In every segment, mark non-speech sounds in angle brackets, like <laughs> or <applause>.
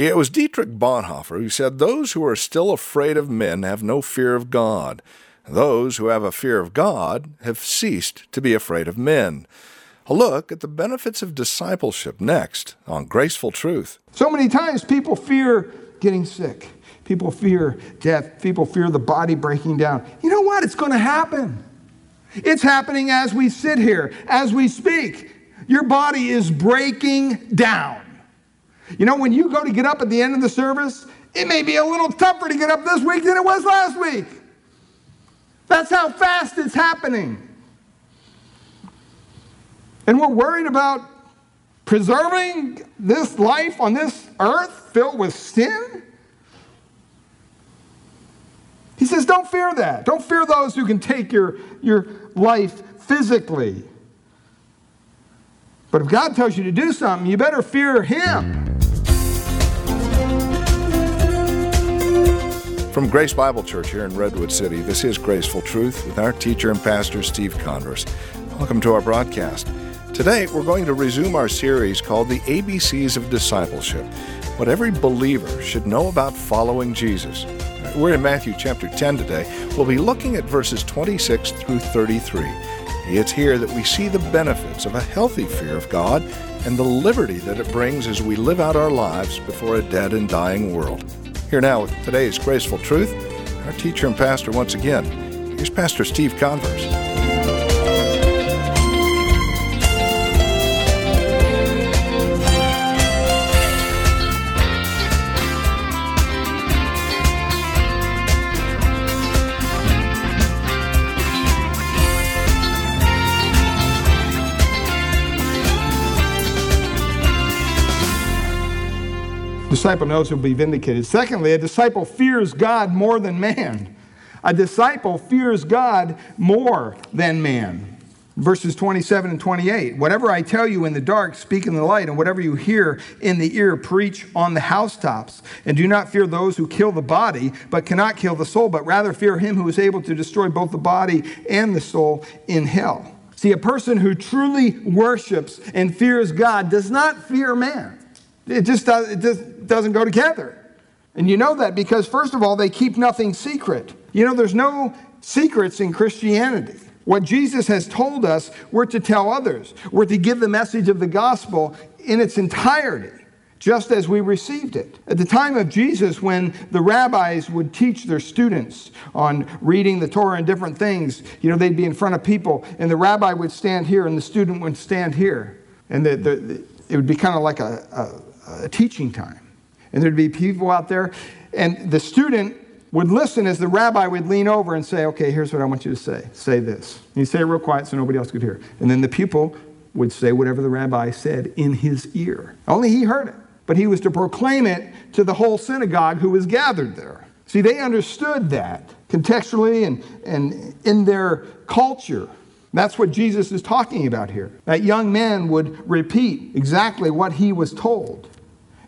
It was Dietrich Bonhoeffer who said, Those who are still afraid of men have no fear of God. Those who have a fear of God have ceased to be afraid of men. A look at the benefits of discipleship next on Graceful Truth. So many times people fear getting sick. People fear death. People fear the body breaking down. You know what? It's going to happen. It's happening as we sit here, as we speak. Your body is breaking down. You know, when you go to get up at the end of the service, it may be a little tougher to get up this week than it was last week. That's how fast it's happening. And we're worried about preserving this life on this earth filled with sin. He says, Don't fear that. Don't fear those who can take your, your life physically. But if God tells you to do something, you better fear Him. From Grace Bible Church here in Redwood City, this is Graceful Truth with our teacher and pastor, Steve Converse. Welcome to our broadcast. Today, we're going to resume our series called The ABCs of Discipleship What Every Believer Should Know About Following Jesus. We're in Matthew chapter 10 today. We'll be looking at verses 26 through 33. It's here that we see the benefits of a healthy fear of God and the liberty that it brings as we live out our lives before a dead and dying world. Here now with today's Graceful Truth, our teacher and pastor once again. Here's Pastor Steve Converse. Disciple knows he'll be vindicated. Secondly, a disciple fears God more than man. A disciple fears God more than man. Verses 27 and 28. Whatever I tell you in the dark, speak in the light, and whatever you hear in the ear, preach on the housetops. And do not fear those who kill the body, but cannot kill the soul, but rather fear him who is able to destroy both the body and the soul in hell. See, a person who truly worships and fears God does not fear man. It just, does, it just doesn't go together. And you know that because, first of all, they keep nothing secret. You know, there's no secrets in Christianity. What Jesus has told us, we're to tell others. We're to give the message of the gospel in its entirety, just as we received it. At the time of Jesus, when the rabbis would teach their students on reading the Torah and different things, you know, they'd be in front of people, and the rabbi would stand here, and the student would stand here. And the, the, it would be kind of like a, a a teaching time. And there'd be people out there, and the student would listen as the rabbi would lean over and say, Okay, here's what I want you to say. Say this. And he'd say it real quiet so nobody else could hear. And then the pupil would say whatever the rabbi said in his ear. Only he heard it. But he was to proclaim it to the whole synagogue who was gathered there. See, they understood that contextually and, and in their culture. That's what Jesus is talking about here. That young man would repeat exactly what he was told.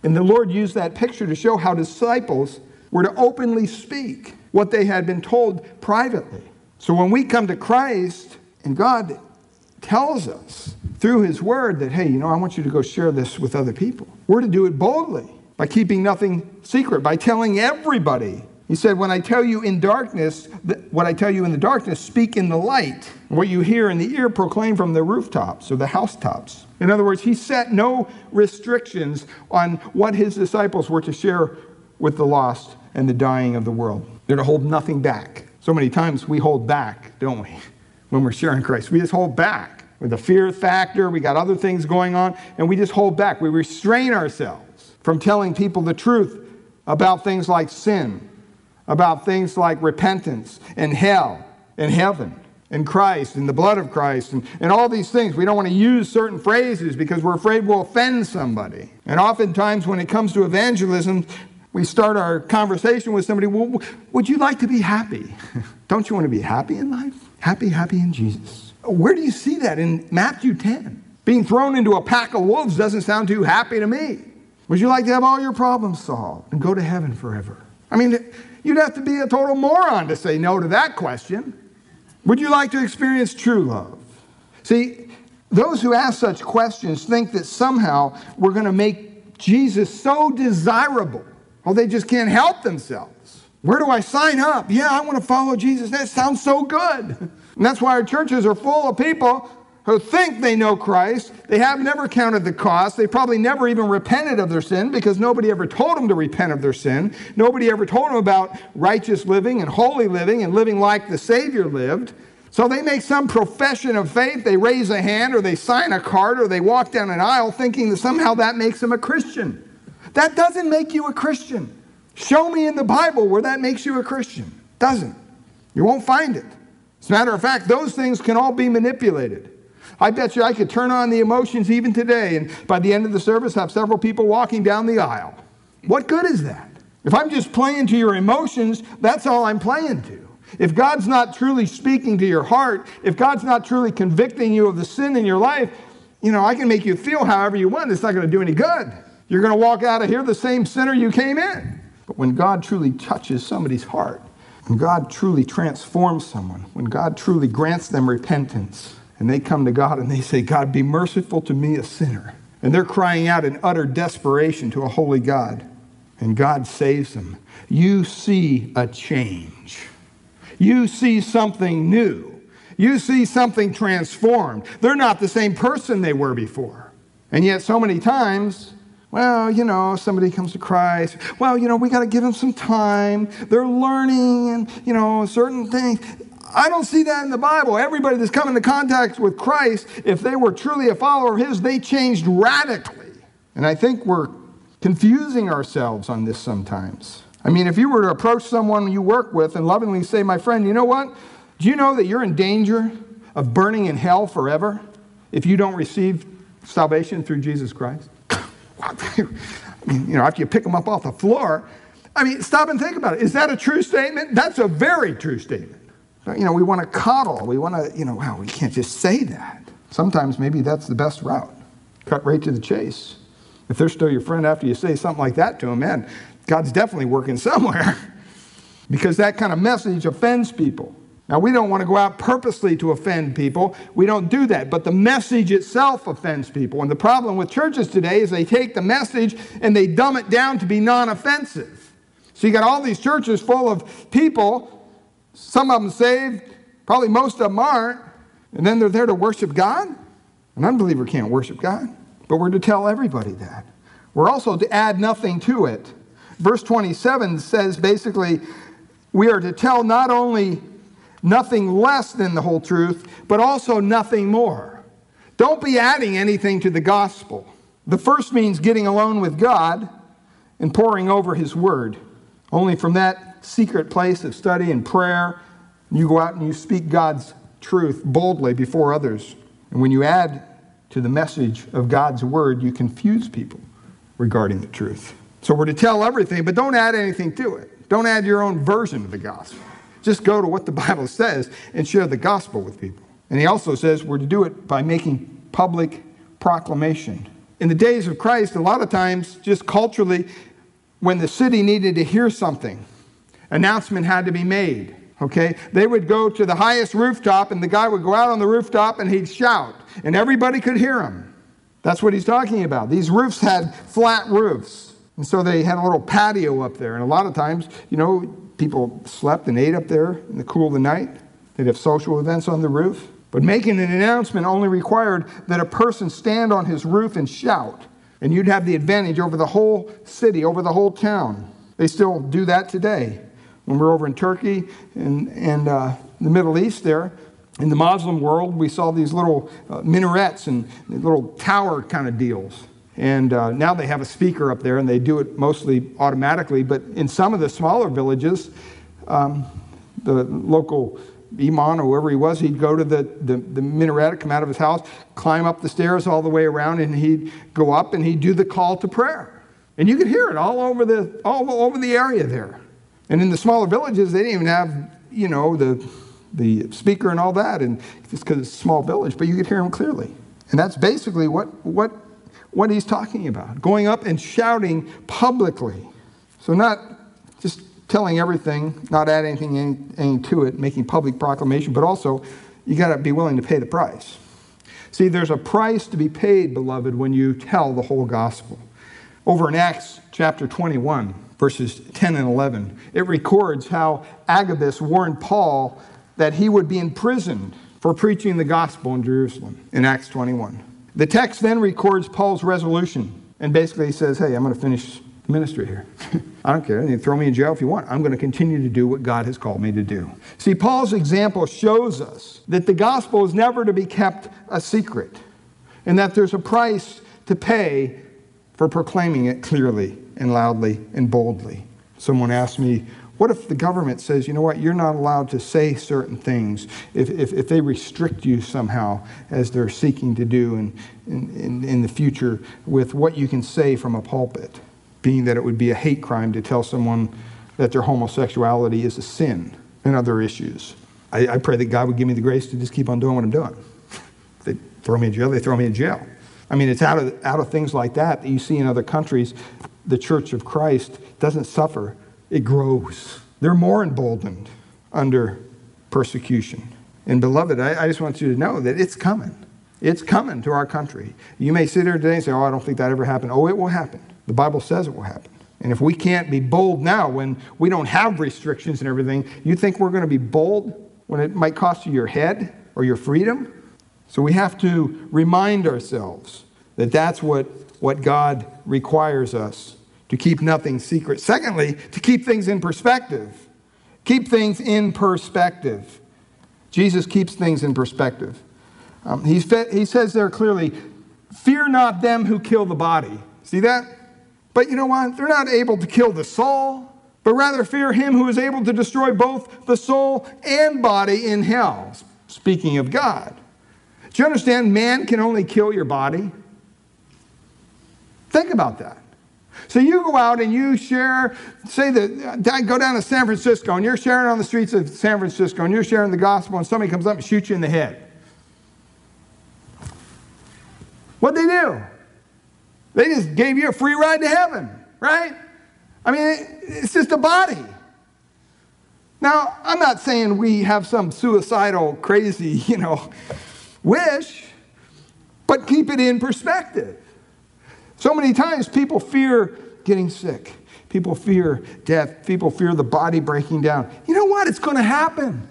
And the Lord used that picture to show how disciples were to openly speak what they had been told privately. So when we come to Christ and God tells us through His Word that, hey, you know, I want you to go share this with other people, we're to do it boldly by keeping nothing secret, by telling everybody. He said, When I tell you in darkness, what I tell you in the darkness, speak in the light. What you hear in the ear, proclaim from the rooftops or the housetops. In other words, he set no restrictions on what his disciples were to share with the lost and the dying of the world. They're to hold nothing back. So many times we hold back, don't we, <laughs> when we're sharing Christ? We just hold back. With the fear factor, we got other things going on, and we just hold back. We restrain ourselves from telling people the truth about things like sin, about things like repentance and hell and heaven and Christ and the blood of Christ and, and all these things. We don't want to use certain phrases because we're afraid we'll offend somebody. And oftentimes, when it comes to evangelism, we start our conversation with somebody, well, would you like to be happy? <laughs> don't you want to be happy in life? Happy, happy in Jesus. Where do you see that in Matthew 10? Being thrown into a pack of wolves doesn't sound too happy to me. Would you like to have all your problems solved and go to heaven forever? I mean, you'd have to be a total moron to say no to that question. Would you like to experience true love? See, those who ask such questions think that somehow we're going to make Jesus so desirable. Oh, they just can't help themselves. Where do I sign up? Yeah, I want to follow Jesus. That sounds so good. <laughs> And that's why our churches are full of people who think they know Christ. They have never counted the cost. They probably never even repented of their sin because nobody ever told them to repent of their sin. Nobody ever told them about righteous living and holy living and living like the Savior lived. So they make some profession of faith. They raise a hand or they sign a card or they walk down an aisle thinking that somehow that makes them a Christian. That doesn't make you a Christian. Show me in the Bible where that makes you a Christian. Doesn't. You won't find it. As a matter of fact, those things can all be manipulated. I bet you I could turn on the emotions even today, and by the end of the service, have several people walking down the aisle. What good is that? If I'm just playing to your emotions, that's all I'm playing to. If God's not truly speaking to your heart, if God's not truly convicting you of the sin in your life, you know, I can make you feel however you want. It's not going to do any good. You're going to walk out of here the same sinner you came in. But when God truly touches somebody's heart, when God truly transforms someone, when God truly grants them repentance, and they come to God and they say, God, be merciful to me, a sinner. And they're crying out in utter desperation to a holy God. And God saves them. You see a change. You see something new. You see something transformed. They're not the same person they were before. And yet, so many times, well, you know, somebody comes to Christ. Well, you know, we got to give them some time. They're learning and, you know, certain things. I don't see that in the Bible. Everybody that's come into contact with Christ, if they were truly a follower of His, they changed radically. And I think we're confusing ourselves on this sometimes. I mean, if you were to approach someone you work with and lovingly say, My friend, you know what? Do you know that you're in danger of burning in hell forever if you don't receive salvation through Jesus Christ? <laughs> I mean, you know, after you pick them up off the floor, I mean, stop and think about it. Is that a true statement? That's a very true statement. You know, we want to coddle. We want to, you know, wow, we can't just say that. Sometimes maybe that's the best route. Cut right to the chase. If they're still your friend after you say something like that to them, man, God's definitely working somewhere <laughs> because that kind of message offends people. Now, we don't want to go out purposely to offend people. We don't do that. But the message itself offends people. And the problem with churches today is they take the message and they dumb it down to be non offensive. So you got all these churches full of people some of them saved, probably most of them aren't, and then they're there to worship God? An unbeliever can't worship God, but we're to tell everybody that. We're also to add nothing to it. Verse 27 says basically, we are to tell not only nothing less than the whole truth, but also nothing more. Don't be adding anything to the gospel. The first means getting alone with God and poring over his word. Only from that secret place of study and prayer. You go out and you speak God's truth boldly before others. And when you add to the message of God's word, you confuse people regarding the truth. So we're to tell everything, but don't add anything to it. Don't add your own version of the gospel. Just go to what the <laughs> Bible says and share the gospel with people. And he also says we're to do it by making public proclamation. In the days of Christ, a lot of times, just culturally, when the city needed to hear something, announcement had to be made. Okay? They would go to the highest rooftop, and the guy would go out on the rooftop and he'd shout, and everybody could hear him. That's what he's talking about. These roofs had flat roofs. And so they had a little patio up there. And a lot of times, you know, people slept and ate up there in the cool of the night. They'd have social events on the roof. But making an announcement only required that a person stand on his roof and shout. And you'd have the advantage over the whole city, over the whole town. They still do that today. When we were over in Turkey and, and uh, the Middle East there, in the Muslim world, we saw these little uh, minarets and little tower kind of deals. And uh, now they have a speaker up there and they do it mostly automatically. But in some of the smaller villages, um, the local Imam or whoever he was, he'd go to the, the, the, minaret, come out of his house, climb up the stairs all the way around, and he'd go up and he'd do the call to prayer. And you could hear it all over the, all over the area there. And in the smaller villages, they didn't even have, you know, the, the speaker and all that, and just because it's a small village, but you could hear him clearly. And that's basically what, what, what he's talking about going up and shouting publicly. So, not just telling everything, not adding anything, anything to it, making public proclamation, but also you got to be willing to pay the price. See, there's a price to be paid, beloved, when you tell the whole gospel. Over in Acts chapter 21, verses 10 and 11, it records how Agabus warned Paul that he would be imprisoned for preaching the gospel in Jerusalem in Acts 21. The text then records Paul's resolution and basically he says, Hey, I'm going to finish ministry here. <laughs> I don't care. You throw me in jail if you want. I'm going to continue to do what God has called me to do. See, Paul's example shows us that the gospel is never to be kept a secret and that there's a price to pay for proclaiming it clearly and loudly and boldly. Someone asked me, what if the government says, you know what, you're not allowed to say certain things if, if, if they restrict you somehow, as they're seeking to do in, in, in the future, with what you can say from a pulpit, being that it would be a hate crime to tell someone that their homosexuality is a sin and other issues? I, I pray that God would give me the grace to just keep on doing what I'm doing. They throw me in jail, they throw me in jail. I mean, it's out of, out of things like that that you see in other countries. The Church of Christ doesn't suffer, it grows. They're more emboldened under persecution. And, beloved, I, I just want you to know that it's coming. It's coming to our country. You may sit here today and say, Oh, I don't think that ever happened. Oh, it will happen. The Bible says it will happen. And if we can't be bold now when we don't have restrictions and everything, you think we're going to be bold when it might cost you your head or your freedom? So we have to remind ourselves that that's what, what God requires us to keep nothing secret. Secondly, to keep things in perspective. Keep things in perspective. Jesus keeps things in perspective. Um, he, he says there clearly, Fear not them who kill the body. See that? But you know what? They're not able to kill the soul, but rather fear him who is able to destroy both the soul and body in hell. Speaking of God. Do you understand? Man can only kill your body. Think about that. So you go out and you share, say that uh, I go down to San Francisco and you're sharing on the streets of San Francisco and you're sharing the gospel and somebody comes up and shoots you in the head. What'd they do? They just gave you a free ride to heaven, right? I mean, it's just a body. Now, I'm not saying we have some suicidal, crazy, <laughs> you know, wish, but keep it in perspective. So many times people fear getting sick. People fear death. People fear the body breaking down. You know what? It's going to happen.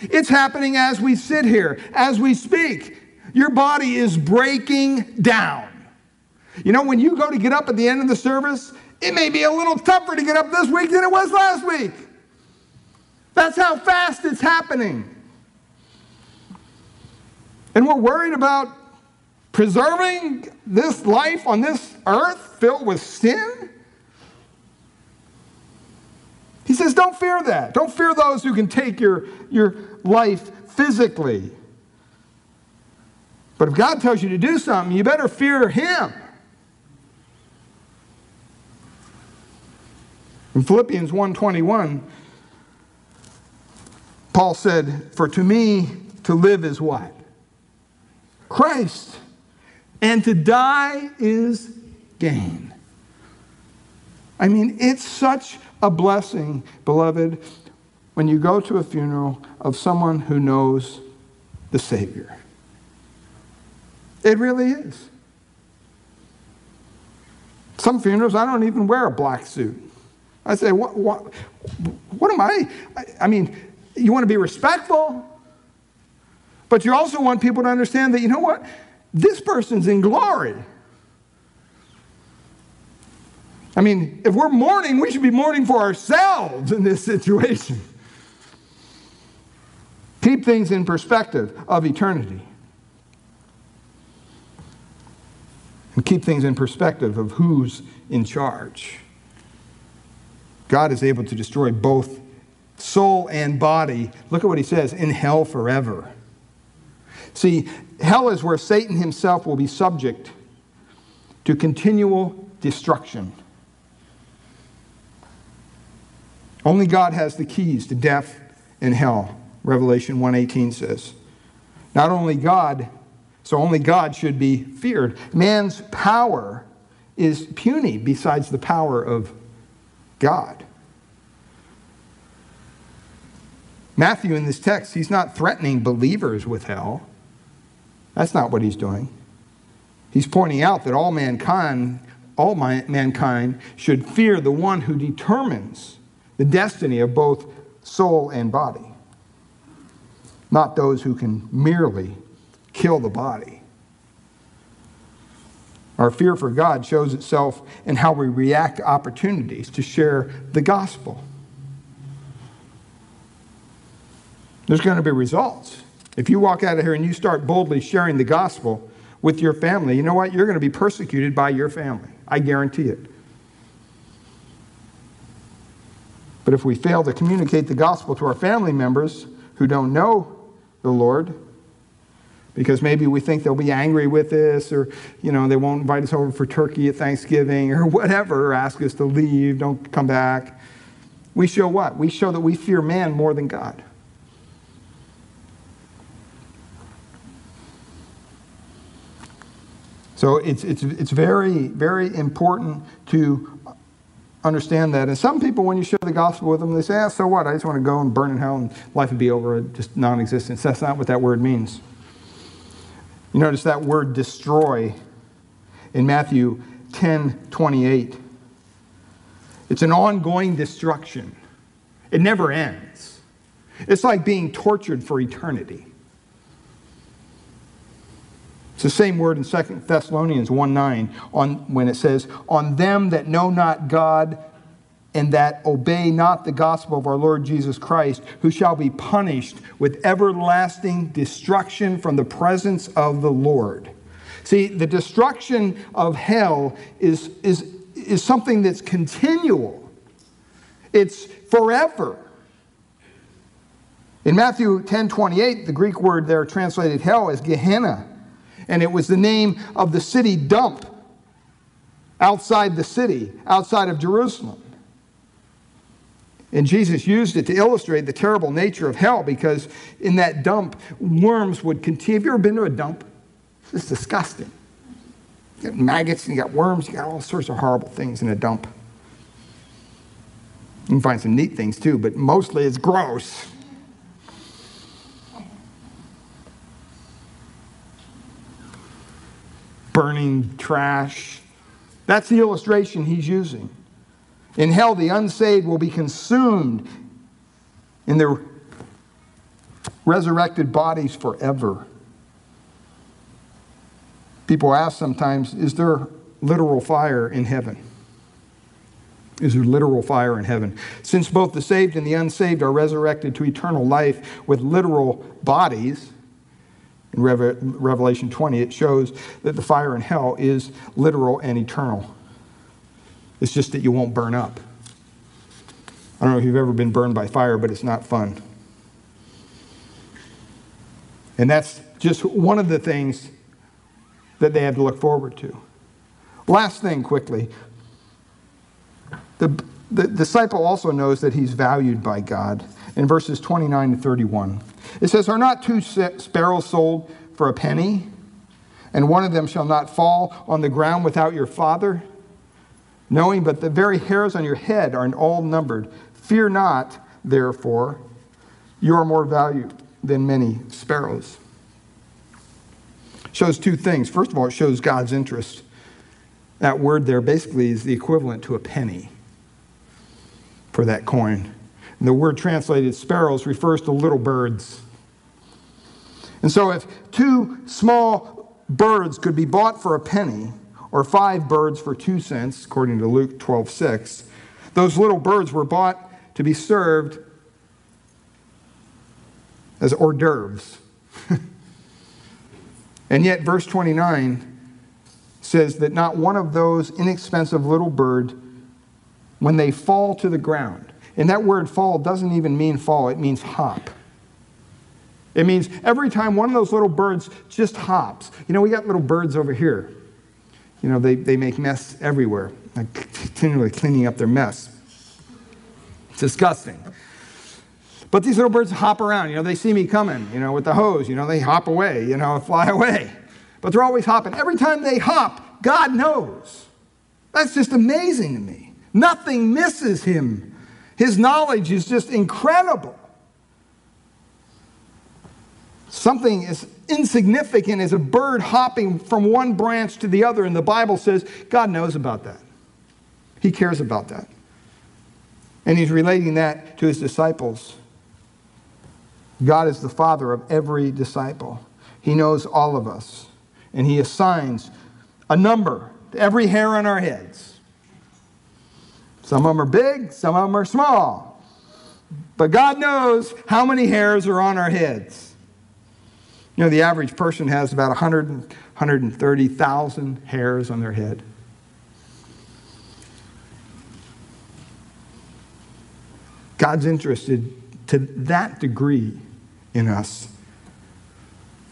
It's happening as we sit here, as we speak. Your body is breaking down. You know, when you go to get up at the end of the service, it may be a little tougher to get up this week than it was last week. That's how fast it's happening. And we're worried about preserving this life on this earth filled with sin? He says, don't fear that. Don't fear those who can take your, your life physically. But if God tells you to do something, you better fear Him. In Philippians 1:21, Paul said, "For to me to live is what? Christ and to die is gain. I mean, it's such a blessing, beloved, when you go to a funeral of someone who knows the Savior. It really is. Some funerals, I don't even wear a black suit. I say, what, what, what am I? I? I mean, you want to be respectful, but you also want people to understand that, you know what? This person's in glory. I mean, if we're mourning, we should be mourning for ourselves in this <laughs> situation. Keep things in perspective of eternity. And keep things in perspective of who's in charge. God is able to destroy both soul and body. Look at what he says in hell forever. See, hell is where Satan himself will be subject to continual destruction. Only God has the keys to death and hell, Revelation 1:18 says. Not only God, so only God should be feared. Man's power is puny besides the power of God. Matthew in this text, he's not threatening believers with hell. That's not what he's doing. He's pointing out that all mankind all my, mankind should fear the one who determines the destiny of both soul and body, not those who can merely kill the body. Our fear for God shows itself in how we react to opportunities to share the gospel. There's going to be results. If you walk out of here and you start boldly sharing the gospel with your family, you know what? You're going to be persecuted by your family. I guarantee it. But if we fail to communicate the gospel to our family members who don't know the Lord, because maybe we think they'll be angry with us or you know they won't invite us over for turkey at thanksgiving or <laughs> whatever or ask us to leave don't come back we show what we show that we fear man more than god so it's, it's, it's very very important to understand that and some people when you share the gospel with them they say ah, so what i just want to go and burn in hell and life would be over just non-existence that's not what that word means you notice that word destroy in Matthew 10 28. It's an ongoing destruction, it never ends. It's like being tortured for eternity. The same word in 2 Thessalonians 1 9 on, when it says, On them that know not God and that obey not the gospel of our Lord Jesus Christ, who shall be punished with everlasting destruction from the presence of the Lord. See, the destruction of hell is, is, is something that's continual, it's forever. In Matthew 10 28, the Greek word there translated hell is Gehenna, and it was the name of the city dump outside the city, outside of Jerusalem. And Jesus used it to illustrate the terrible nature of hell because in that dump, worms would continue. Have you ever been to a dump? It's disgusting. You got maggots and you got worms, you got all sorts of horrible things in a dump. You can find some neat things too, but mostly it's gross. Burning trash. That's the illustration he's using. In hell, the unsaved will be consumed in their resurrected bodies forever. People ask sometimes, is there literal fire in heaven? Is there literal fire in heaven? Since both the saved and the unsaved are resurrected to eternal life with literal bodies, in Revelation 20, it shows that the fire in hell is literal and eternal. It's just that you won't burn up. I don't know if you've ever been burned by fire, but it's not fun. And that's just one of the things that they had to look forward to. Last thing, quickly. The, the disciple also knows that he's valued by God in verses 29 to 31. It says, Are not two sparrows sold for a penny? And one of them shall not fall on the ground without your father? knowing but the very hairs on your head are all numbered. Fear not, therefore, you are more valued than many sparrows. Shows two things. First of all, it shows God's interest. That word there basically is the equivalent to a penny for that coin. And the word translated sparrows refers to little birds. And so, if two small birds could be bought for a penny, or five birds for two cents, according to Luke 12 6. Those little birds were bought to be served as hors d'oeuvres. <laughs> and yet, verse 29 says that not one of those inexpensive little birds, when they fall to the ground, and that word fall doesn't even mean fall, it means hop. It means every time one of those little birds just hops. You know, we got little birds over here you know, they, they make mess everywhere, like continually cleaning up their mess. It's disgusting. But these little birds hop around. You know, they see me coming, you know, with the hose. You know, they hop away, you know, fly away. But they're always hopping. Every time they hop, God knows. That's just amazing to me. Nothing misses him. His knowledge is just incredible. Something as insignificant as a bird hopping from one branch to the other. And the Bible says God knows about that. He cares about that. And he's relating that to his disciples. God is the father of every disciple. He knows all of us. And he assigns a number to every hair on our heads. Some of them are big, some of them are small. But God knows how many hairs are on our heads. You know, the average person has about 100, 130,000 hairs on their head. God's interested to that degree in us.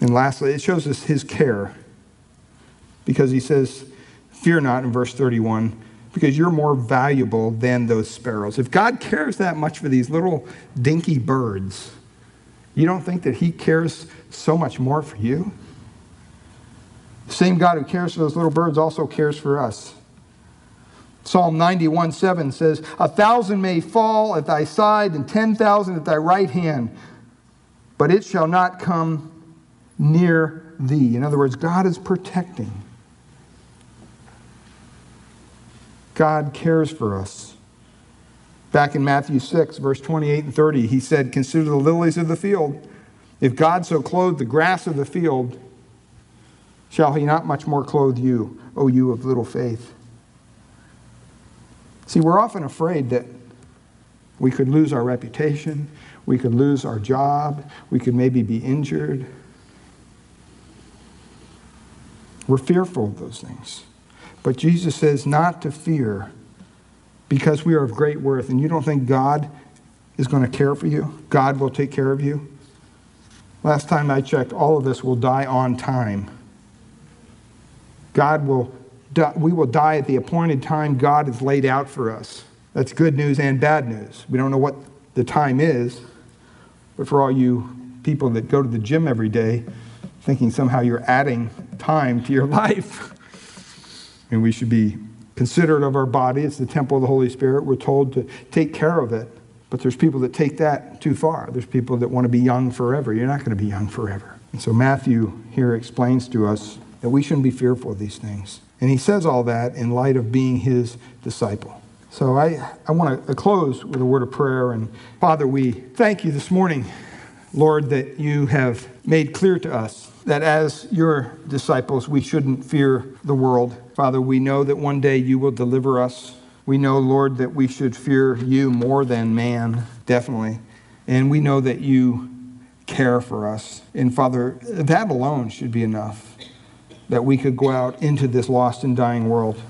And lastly, it shows us his care because he says, Fear not in verse 31, because you're more valuable than those sparrows. If God cares that much for these little dinky birds, you don't think that he cares so much more for you? The same God who cares for those little birds also cares for us. Psalm 91 7 says, A thousand may fall at thy side and 10,000 at thy right hand, but it shall not come near thee. In other words, God is protecting. God cares for us. Back in Matthew 6, verse 28 and 30, he said, Consider the lilies of the field. If God so clothed the grass of the field, shall he not much more clothe you, O you of little faith? See, we're often afraid that we could lose our reputation, we could lose our job, we could maybe be injured. We're fearful of those things. But Jesus says not to fear because we are of great worth. And you don't think God is going to care for you? God will take care of you? Last time I checked, all of us will die on time. God will, die, we will die at the appointed time God has laid out for us. That's good news and bad news. We don't know what the time is, but for all you people that go to the gym every day, thinking somehow you're adding time to your <laughs> life, and we should be considerate of our body. It's the temple of the Holy Spirit. We're told to take care of it. But there's people that take that too far. There's people that want to be young forever. You're not going to be young forever. And so Matthew here explains to us that we shouldn't be fearful of these things. And he says all that in light of being his disciple. So I, I want to close with a word of prayer. And Father, we thank you this morning, Lord, that you have made clear to us that as your disciples, we shouldn't fear the world. Father, we know that one day you will deliver us. We know, Lord, that we should fear you more than man, definitely. And we know that you care for us. And Father, that alone should be enough that we could go out into this lost and dying world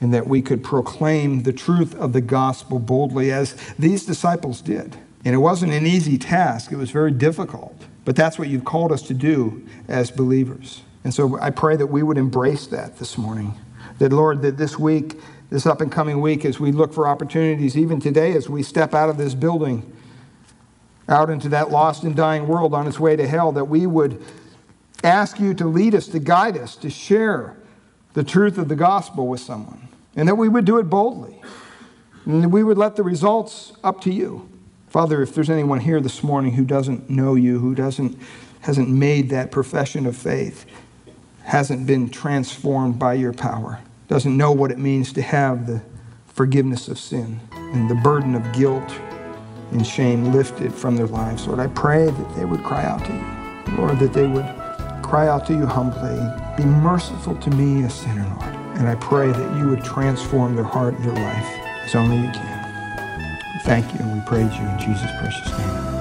and that we could proclaim the truth of the gospel boldly as these disciples did. And it wasn't an easy task, it was very difficult. But that's what you've called us to do as believers. And so I pray that we would embrace that this morning. That, Lord, that this week, this up and coming week, as we look for opportunities, even today, as we step out of this building, out into that lost and dying world on its way to hell, that we would ask you to lead us, to guide us, to share the truth of the gospel with someone. And that we would do it boldly. And we would let the results up to you. Father, if there's anyone here this morning who doesn't know you, who doesn't, hasn't made that profession of faith, hasn't been transformed by your power, doesn't know what it means to have the forgiveness of sin and the burden of guilt and shame lifted from their lives, Lord, I pray that they would cry out to you. Lord, that they would cry out to you humbly. Be merciful to me, a sinner, Lord. And I pray that you would transform their heart and their life as only you can thank you and we praise you in Jesus' precious name.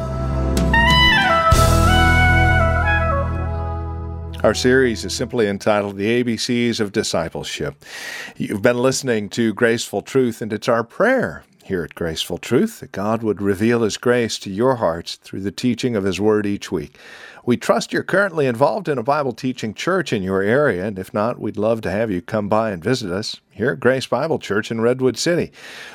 Our series is simply entitled The ABCs of Discipleship. You've been listening to Graceful Truth, and it's our prayer here at Graceful Truth that God would reveal His grace to your hearts through the teaching of His Word each week. We trust you're currently involved in a Bible teaching church in your area, and if not, we'd love to have you come by and visit us here at Grace Bible Church in Redwood City.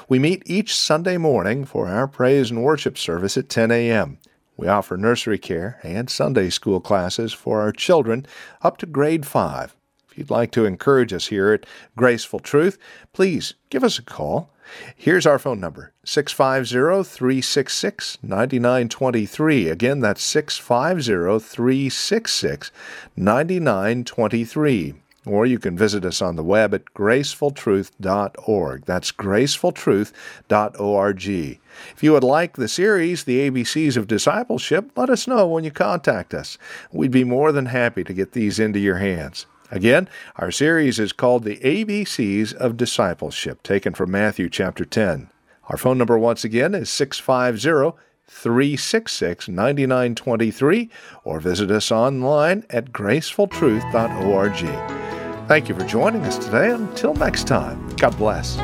We meet each Sunday morning for our praise and worship service at 10 a.m. We offer nursery care and Sunday school classes for our children up to grade 5. If you'd like to encourage us here at Graceful Truth, please give us a call. Here's our phone number 650 366 9923. Again, that's 650 366 9923 or you can visit us on the web at gracefultruth.org. That's gracefultruth.org. If you would like the series, The ABCs of Discipleship, let us know when you contact us. We'd be more than happy to get these into your hands. Again, our series is called The ABCs of Discipleship, taken from Matthew chapter 10. Our phone number once again is 650 366 9923 or visit us online at gracefultruth.org. Thank you for joining us today. Until next time, God bless.